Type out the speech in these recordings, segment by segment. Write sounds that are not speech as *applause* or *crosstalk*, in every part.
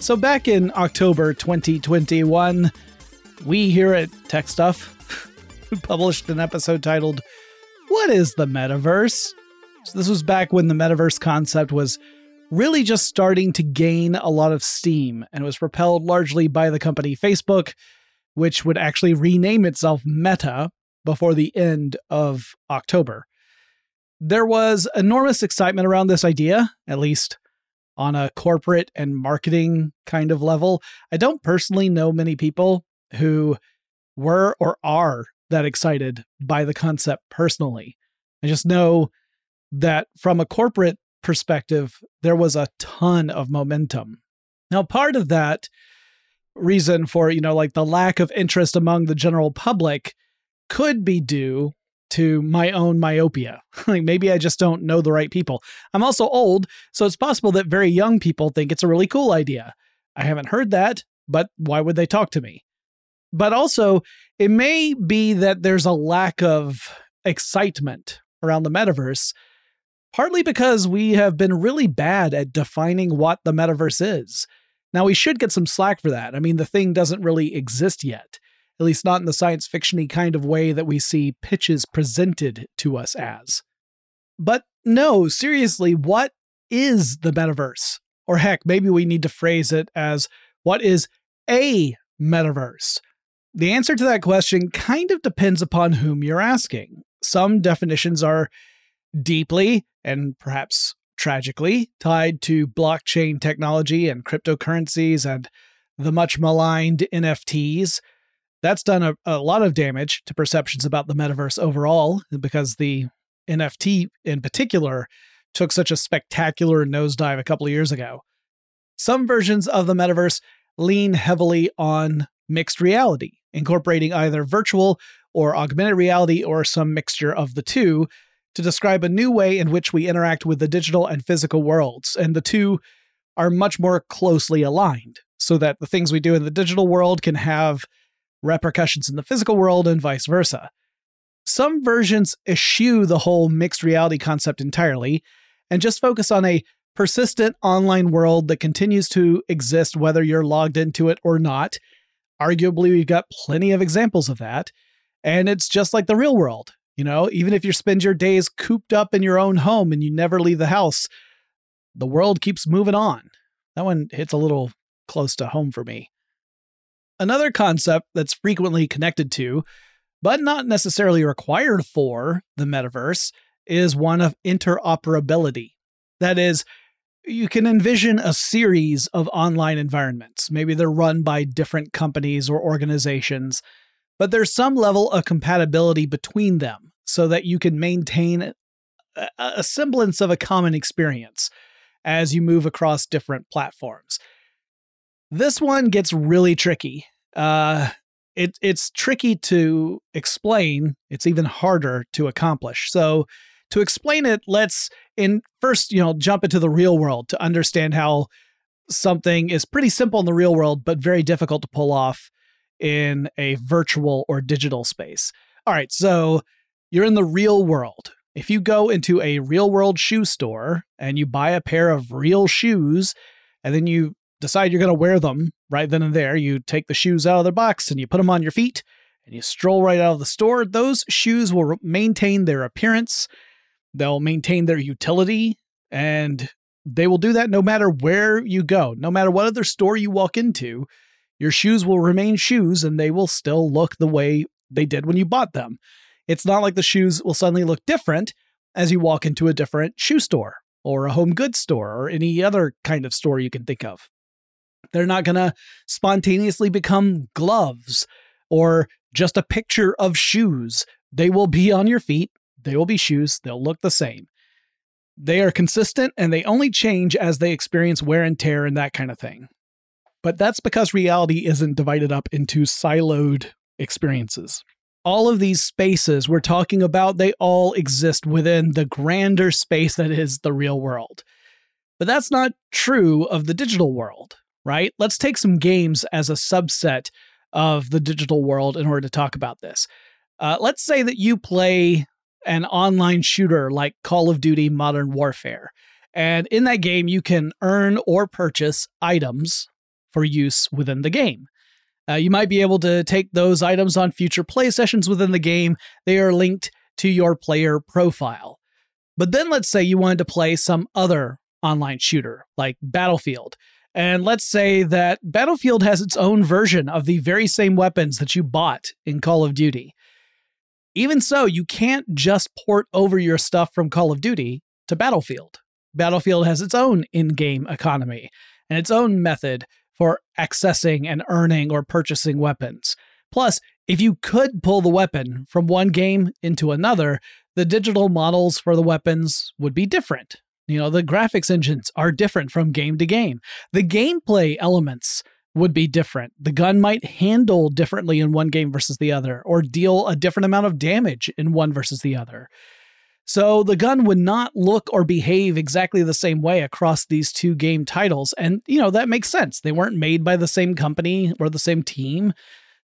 So, back in October 2021, we here at Tech Stuff *laughs* published an episode titled, What is the Metaverse? So, this was back when the metaverse concept was really just starting to gain a lot of steam and was propelled largely by the company Facebook, which would actually rename itself Meta before the end of October. There was enormous excitement around this idea, at least on a corporate and marketing kind of level. I don't personally know many people who were or are that excited by the concept personally. I just know that from a corporate perspective, there was a ton of momentum. Now, part of that reason for, you know, like the lack of interest among the general public could be due to my own myopia. *laughs* like maybe I just don't know the right people. I'm also old, so it's possible that very young people think it's a really cool idea. I haven't heard that, but why would they talk to me? But also, it may be that there's a lack of excitement around the metaverse, partly because we have been really bad at defining what the metaverse is. Now, we should get some slack for that. I mean, the thing doesn't really exist yet at least not in the science fictiony kind of way that we see pitches presented to us as. But no, seriously, what is the metaverse? Or heck, maybe we need to phrase it as what is a metaverse? The answer to that question kind of depends upon whom you're asking. Some definitions are deeply and perhaps tragically tied to blockchain technology and cryptocurrencies and the much maligned NFTs. That's done a, a lot of damage to perceptions about the metaverse overall because the NFT in particular took such a spectacular nosedive a couple of years ago. Some versions of the metaverse lean heavily on mixed reality, incorporating either virtual or augmented reality or some mixture of the two to describe a new way in which we interact with the digital and physical worlds, and the two are much more closely aligned so that the things we do in the digital world can have repercussions in the physical world and vice versa. Some versions eschew the whole mixed reality concept entirely and just focus on a persistent online world that continues to exist whether you're logged into it or not. Arguably, we've got plenty of examples of that. And it's just like the real world. You know, even if you spend your days cooped up in your own home and you never leave the house, the world keeps moving on. That one hits a little close to home for me. Another concept that's frequently connected to, but not necessarily required for, the metaverse is one of interoperability. That is, you can envision a series of online environments. Maybe they're run by different companies or organizations, but there's some level of compatibility between them so that you can maintain a, semblance of a common experience as you move across different platforms. This one gets really tricky. Uh, it, it's tricky to explain. It's even harder to accomplish. So, to explain it, let's in first, you know, jump into the real world to understand how something is pretty simple in the real world, but very difficult to pull off in a virtual or digital space. All right, so you're in the real world. If you go into a real world shoe store and you buy a pair of real shoes, and then you decide you're going to wear them right then and there, you take the shoes out of the box and you put them on your feet and you stroll right out of the store, those shoes will maintain their appearance They'll maintain their utility and they will do that no matter where you go, no matter what other store you walk into. Your shoes will remain shoes and they will still look the way they did when you bought them. It's not like the shoes will suddenly look different as you walk into a different shoe store or a home goods store or any other kind of store you can think of. They're not going to spontaneously become gloves or just a picture of shoes. They will be on your feet they will be shoes, they'll look the same. They are consistent and they only change as they experience wear and tear and that kind of thing. But that's because reality isn't divided up into siloed experiences. All of these spaces we're talking about, they all exist within the grander space that is the real world. But that's not true of the digital world, right? Let's take some games as a subset of the digital world in order to talk about this. Uh, let's say that you play an online shooter like Call of Duty Modern Warfare. And in that game, you can earn or purchase items for use within the game. Uh, you might be able to take those items on future play sessions within the game. They are linked to your player profile. But then let's say you wanted to play some other online shooter like Battlefield. And let's say that Battlefield has its own version of the very same weapons that you bought in Call of Duty. Even so, you can't just port over your stuff from Call of Duty to Battlefield. Battlefield has its own in game economy and its own method for accessing and earning or purchasing weapons. Plus, if you could pull the weapon from one game into another, the digital models for the weapons would be different. You know, the graphics engines are different from game to game. The gameplay elements would be different. The gun might handle differently in one game versus the other, or deal a different amount of damage in one versus the other. So the gun would not look or behave exactly the same way across these two game titles. And, you know, that makes sense. They weren't made by the same company or the same team.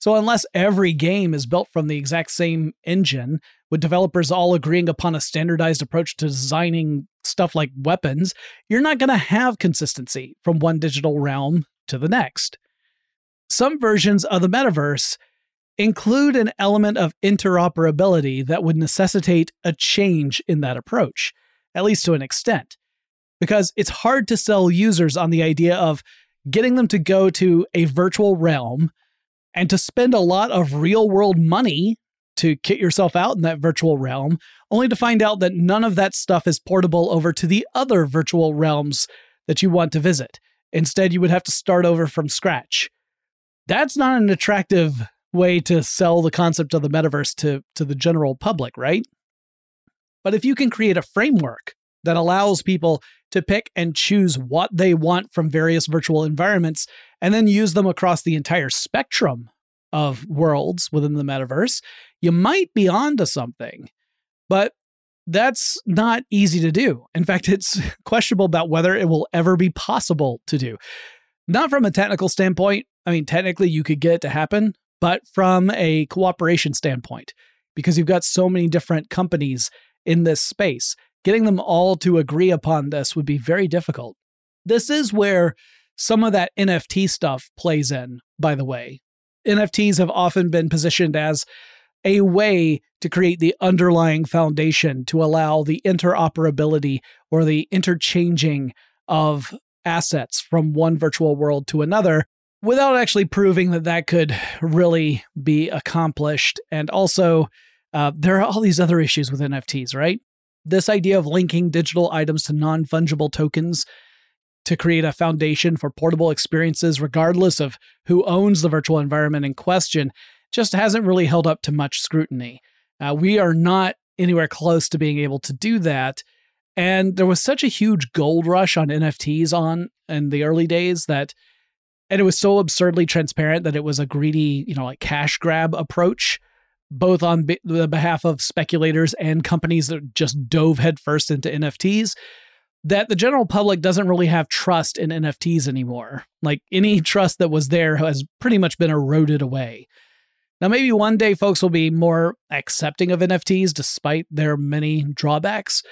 So, unless every game is built from the exact same engine, with developers all agreeing upon a standardized approach to designing stuff like weapons, you're not going to have consistency from one digital realm to the next. Some versions of the metaverse include an element of interoperability that would necessitate a change in that approach, at least to an extent, because it's hard to sell users on the idea of getting them to go to a virtual realm and to spend a lot of real world money to kit yourself out in that virtual realm, only to find out that none of that stuff is portable over to the other virtual realms that you want to visit. Instead, you would have to start over from scratch. That's not an attractive way to sell the concept of the metaverse to, to the general public, right? But if you can create a framework that allows people to pick and choose what they want from various virtual environments and then use them across the entire spectrum of worlds within the metaverse, you might be onto something. But That's not easy to do. In fact, *laughs* it's questionable about whether it will ever be possible to do. Not from a technical standpoint. I mean, technically, you could get it to happen, but from a cooperation standpoint, because you've got so many different companies in this space, getting them all to agree upon this would be very difficult. This is where some of that NFT stuff plays in, by the way. NFTs have often been positioned as a way to create the underlying foundation to allow the interoperability or the interchanging of assets from one virtual world to another without actually proving that that could really be accomplished. And also, uh, there are all these other issues with NFTs, right? This idea of linking digital items to non fungible tokens to create a foundation for portable experiences, regardless of who owns the virtual environment in question, just hasn't really held up to much scrutiny. Uh, we are not anywhere close to being able to do that. And there was such a huge gold rush on NFTs on in the early days that, and it was so absurdly transparent that it was a greedy, you know, like cash grab approach, both on the behalf of speculators and companies that just dove headfirst into NFTs. That the general public doesn't really have trust in NFTs anymore. Like any trust that was there has pretty much been eroded away. Now, maybe one day folks will be more accepting of NFTs despite their many drawbacks,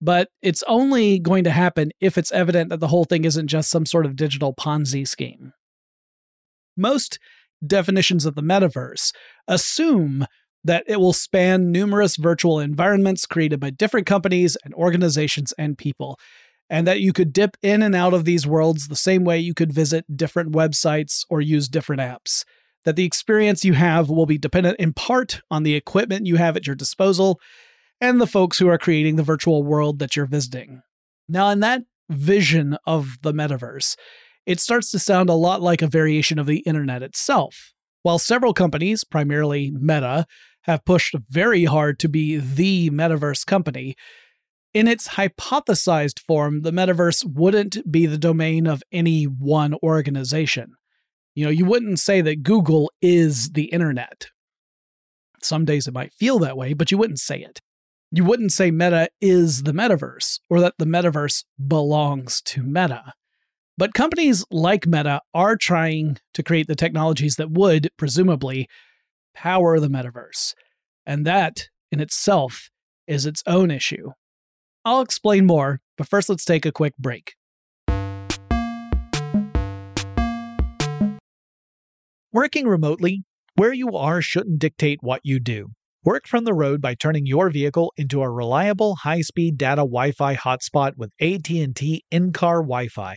but it's only going to happen if it's evident that the whole thing isn't just some sort of digital Ponzi scheme. Most definitions of the metaverse assume that it will span numerous virtual environments created by different companies and organizations and people, and that you could dip in and out of these worlds the same way you could visit different websites or use different apps. That the experience you have will be dependent in part on the equipment you have at your disposal and the folks who are creating the virtual world that you're visiting. Now, in that vision of the metaverse, it starts to sound a lot like a variation of the internet itself. While several companies, primarily Meta, have pushed very hard to be the metaverse company, in its hypothesized form, the metaverse wouldn't be the domain of any one organization. You know, you wouldn't say that Google is the internet. Some days it might feel that way, but you wouldn't say it you wouldn't say Meta is the metaverse or that the metaverse belongs to Meta. But companies like Meta are trying to create the technologies that would, presumably, power of the metaverse. And that, in itself, is its own issue. I'll explain more, but first let's take a quick break. Working remotely, where you are shouldn't dictate what you do. Work from the road by turning your vehicle into a reliable high-speed data Wi-Fi hotspot with AT&T in-car Wi-Fi.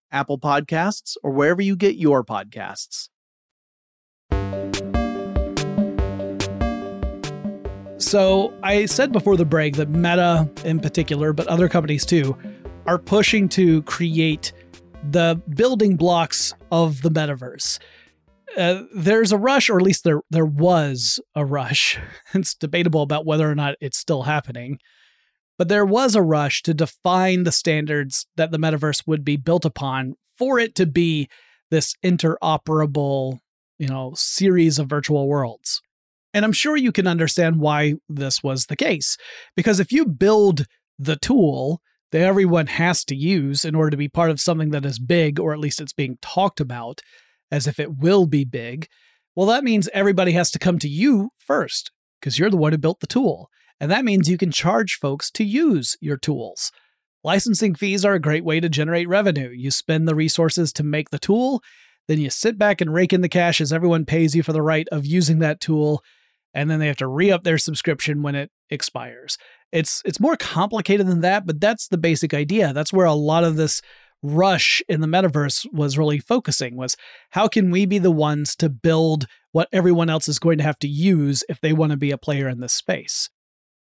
Apple Podcasts, or wherever you get your podcasts. So, I said before the break that Meta in particular, but other companies too, are pushing to create the building blocks of the metaverse. Uh, there's a rush, or at least there there was a rush. *laughs* It's debatable about whether or not it's still happening, but there was a rush to define the standards that the metaverse would be built upon for it to be this interoperable, you know, series of virtual worlds. And I'm sure you can understand why this was the case. Because if you build the tool that everyone has to use in order to be part of something that is big, or at least it's being talked about as if it will be big, well, that means everybody has to come to you first because you're the one who built the tool. And that means you can charge folks to use your tools. Licensing fees are a great way to generate revenue. You spend the resources to make the tool, then you sit back and rake in the cash as everyone pays you for the right of using that tool and then they have to re-up their subscription when it expires. It's it's more complicated than that, but that's the basic idea. That's where a lot of this rush in the metaverse was really focusing was how can we be the ones to build what everyone else is going to have to use if they want to be a player in this space.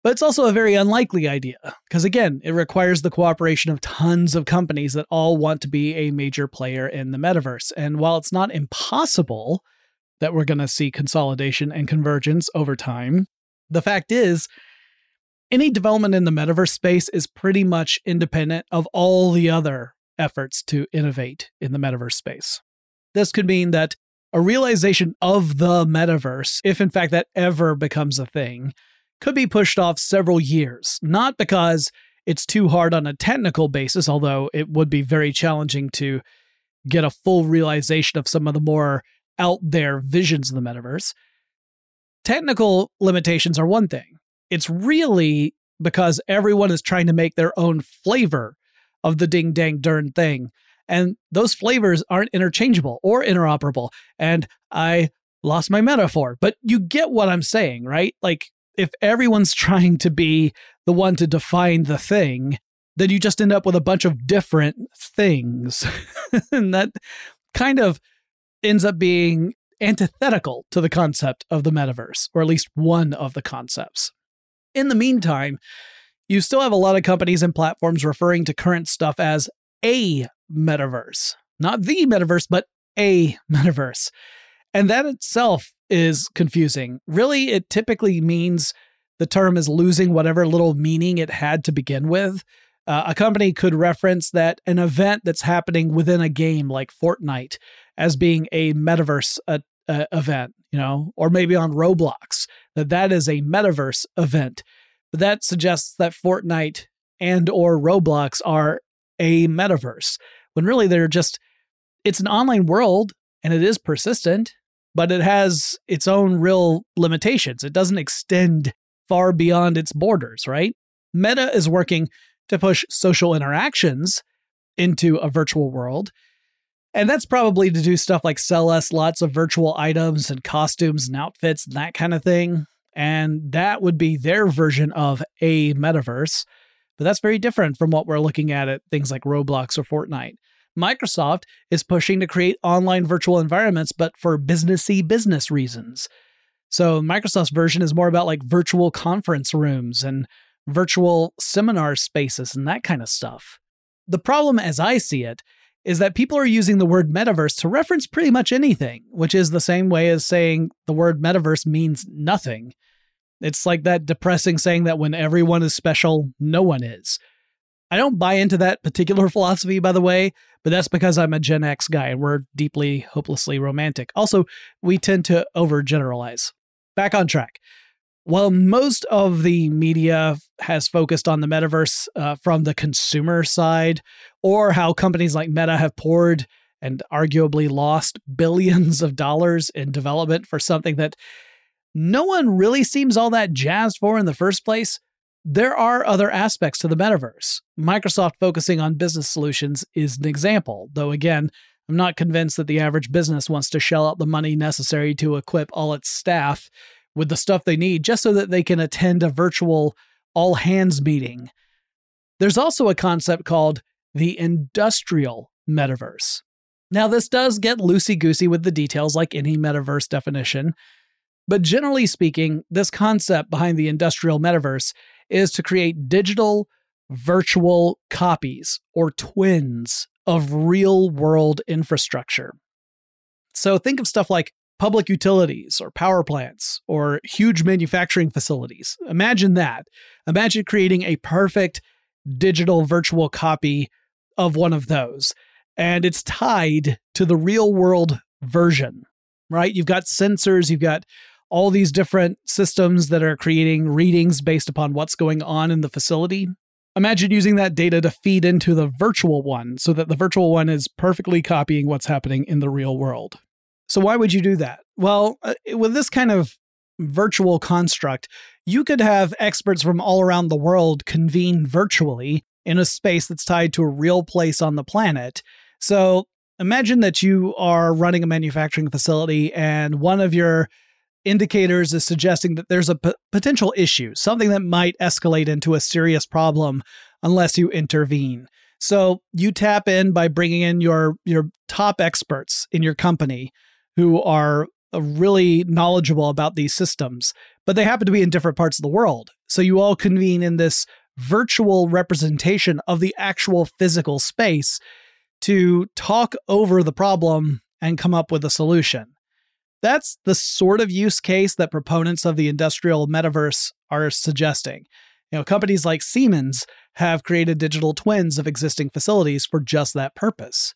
But it's also a very unlikely idea because again, it requires the cooperation of tons of companies that all want to be a major player in the metaverse. And while it's not impossible, that we're going to see consolidation and convergence over time. The fact is, any development in the metaverse space is pretty much independent of all the other efforts to innovate in the metaverse space. This could mean that a realization of the metaverse, if in fact that ever becomes a thing, could be pushed off several years, not because it's too hard on a technical basis, although it would be very challenging to get a full realization of some of the more out there visions of the metaverse. Technical limitations are one thing. It's really because everyone is trying to make their own flavor of the ding dang darn thing. And those flavors aren't interchangeable or interoperable. And I lost my metaphor, but you get what I'm saying, right? Like, if everyone's *laughs* trying to be the one to define the thing, then you just end up with a bunch of different things. *laughs* and that kind of ends up being antithetical to the concept of the metaverse, or at least one of the concepts. In the meantime, you still have a lot of companies and platforms referring to current stuff as a metaverse. Not the metaverse, but a *laughs* metaverse. And that itself is confusing. Really, it typically means the term is losing whatever little meaning it had to begin with. Uh, a company could reference that an event that's happening within a game like Fortnite as being a metaverse uh, uh, event, you know, or maybe on Roblox, that that is a metaverse event. But that suggests that Fortnite and or Roblox are a metaverse when really they're just it's an online world and it is persistent, but it has its own real limitations. It doesn't extend far beyond its borders, right? Meta is working to push social interactions into a virtual world and that's probably to do stuff like sell us lots of virtual items and costumes and outfits and that kind of thing. And that would be their version of a metaverse. But that's very different from what we're looking at at things like Roblox or Fortnite. Microsoft is pushing to create online virtual environments, but for businessy business reasons. So Microsoft's version is more about like virtual conference rooms and virtual seminar spaces and that kind of stuff. The problem, as I see it, is that people are using the word metaverse to reference pretty much anything, which is the same way as saying the word metaverse means nothing. It's like that depressing saying that when everyone is special, no one is. I don't buy into that particular *laughs* philosophy, by the way, but that's because I'm a Gen X guy and we're deeply, hopelessly romantic. Also, we tend to overgeneralize. Back on track. While most of the media has focused on the metaverse uh, from the consumer side, or how companies like Meta have poured and arguably lost *laughs* billions of dollars in development for something that no one really seems all that jazzed for in the first place, there are other aspects to the metaverse. Microsoft focusing on business solutions is an example, though again, I'm not convinced that the average business wants to shell out the money necessary to equip all its staff with the stuff they need just so that they can attend a virtual all hands meeting. There's also a concept called the industrial metaverse. Now, this does get loosey goosey with the details like any metaverse definition, but generally speaking, this concept behind the industrial metaverse is to create digital, virtual copies or twins of real world infrastructure. So think of stuff like public utilities or power plants or huge manufacturing facilities. Imagine that. Imagine creating a perfect digital virtual copy of one of those. And it's tied to the real world version, right? You've got sensors, you've got all these different systems that are creating readings based upon what's going on in the facility. Imagine using that data to feed into the virtual one so that the virtual one is perfectly copying what's happening in the real world. So, why would you do that? Well, uh, with this kind of virtual construct, you could have experts from all around the world convene virtually in a space that's tied to a real place on the planet. So, imagine that you are running a manufacturing facility and one of your indicators is suggesting that there's a p- potential issue, something that might escalate into a serious problem unless you intervene. So you tap in by bringing in your your top experts in your company who are uh, really knowledgeable about these systems, but they happen to be in different parts of the world. So you all convene in this virtual representation of the actual physical space to talk over the problem and come up with a solution. That's the sort of use case that proponents of the industrial metaverse are suggesting. You know, companies like Siemens have created digital twins of existing facilities for just that purpose.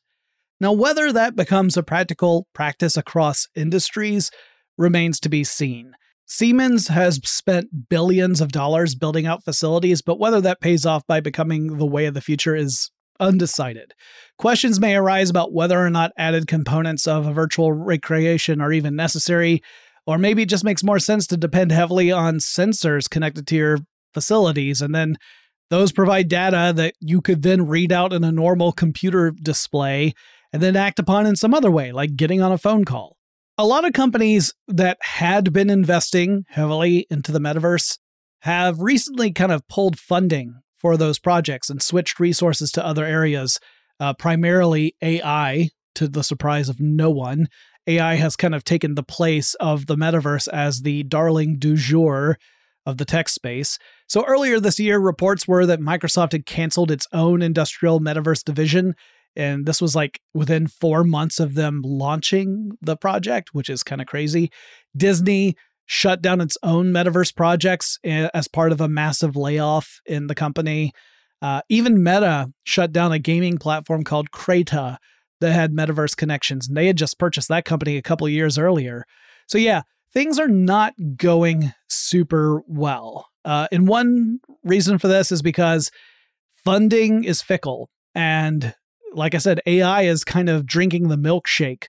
Now, whether that becomes a practical practice across industries remains to be seen. Siemens has spent billions of dollars building out facilities, but whether that pays off by becoming the way of the future is undecided. Questions may arise about whether or not added components of a virtual recreation are even necessary, or maybe it just makes more sense to depend heavily on sensors connected to your facilities, and then those provide data that you could then read out in a normal computer display and then act upon in some other way, like getting on a phone call. A lot of companies that had been investing heavily into the metaverse have recently kind of pulled funding for those projects and switched resources to other areas, uh, primarily AI, to the surprise of no one. AI has kind of taken the place of the metaverse as the darling du jour of the tech space. So earlier this year, reports were that Microsoft had canceled its own industrial metaverse division. And this was like within four months of them launching the project, which is kind of crazy. Disney shut down its own metaverse projects eh, as part of a massive layoff in the company. Uh, even Meta shut down a gaming platform called Crayta that had metaverse connections, and they had just purchased that company a couple years earlier. So yeah, things are not going super well. Uh, and one reason for this is because funding is fickle, and like I said, AI is kind of drinking the milkshake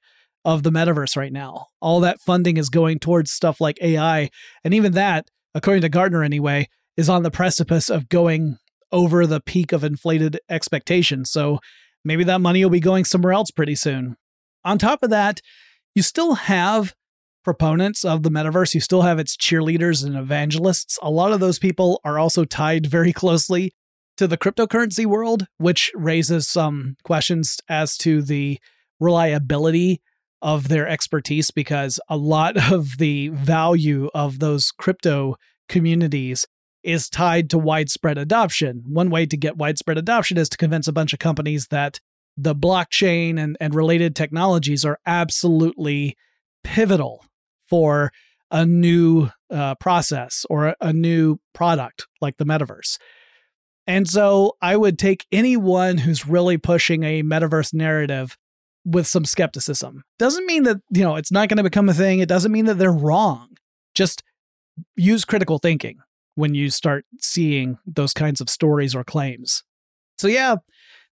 of the metaverse right now. All that funding is going towards stuff like AI. And even that, according to Gartner anyway, is on the precipice of going over the peak of inflated expectations. So maybe that money will be going somewhere else pretty soon. On top of that, you still have proponents of the metaverse. You still have its cheerleaders and evangelists. A lot of those people are also tied very closely to the cryptocurrency world, which raises some questions as to the reliability of their expertise because a lot *laughs* of the value of those crypto communities is tied to widespread adoption. One way to get widespread adoption is to convince a bunch of companies that the blockchain and, and related technologies are absolutely pivotal for a new uh, process or a, a new product like the metaverse. And so I would take anyone who's really pushing a metaverse narrative with some skepticism. Doesn't mean that, you know, it's not going to become a thing. It doesn't mean that they're wrong. Just use critical thinking when you start seeing those kinds of stories or claims. So, yeah,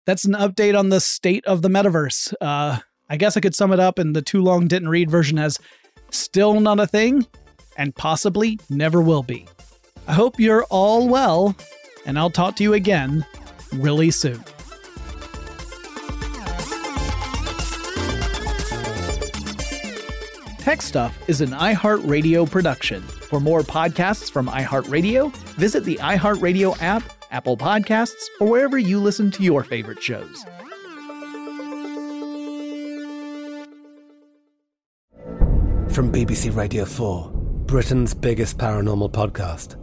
that's an update on the state of the metaverse. Uh, I guess I could sum it up in the too long didn't read version as still not a thing and possibly never will be. I hope you're all well, and I'll talk to you again really soon. Tech Stuff is an iHeartRadio production. For more podcasts from iHeartRadio, visit the iHeartRadio app, Apple Podcasts, or wherever you listen to your favorite shows. From BBC Radio 4, Britain's biggest paranormal podcast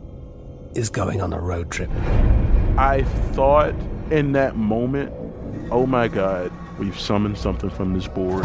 is going on a road trip. I thought in that moment, oh my God, we've summoned something from this board.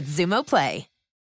with Xumo Play.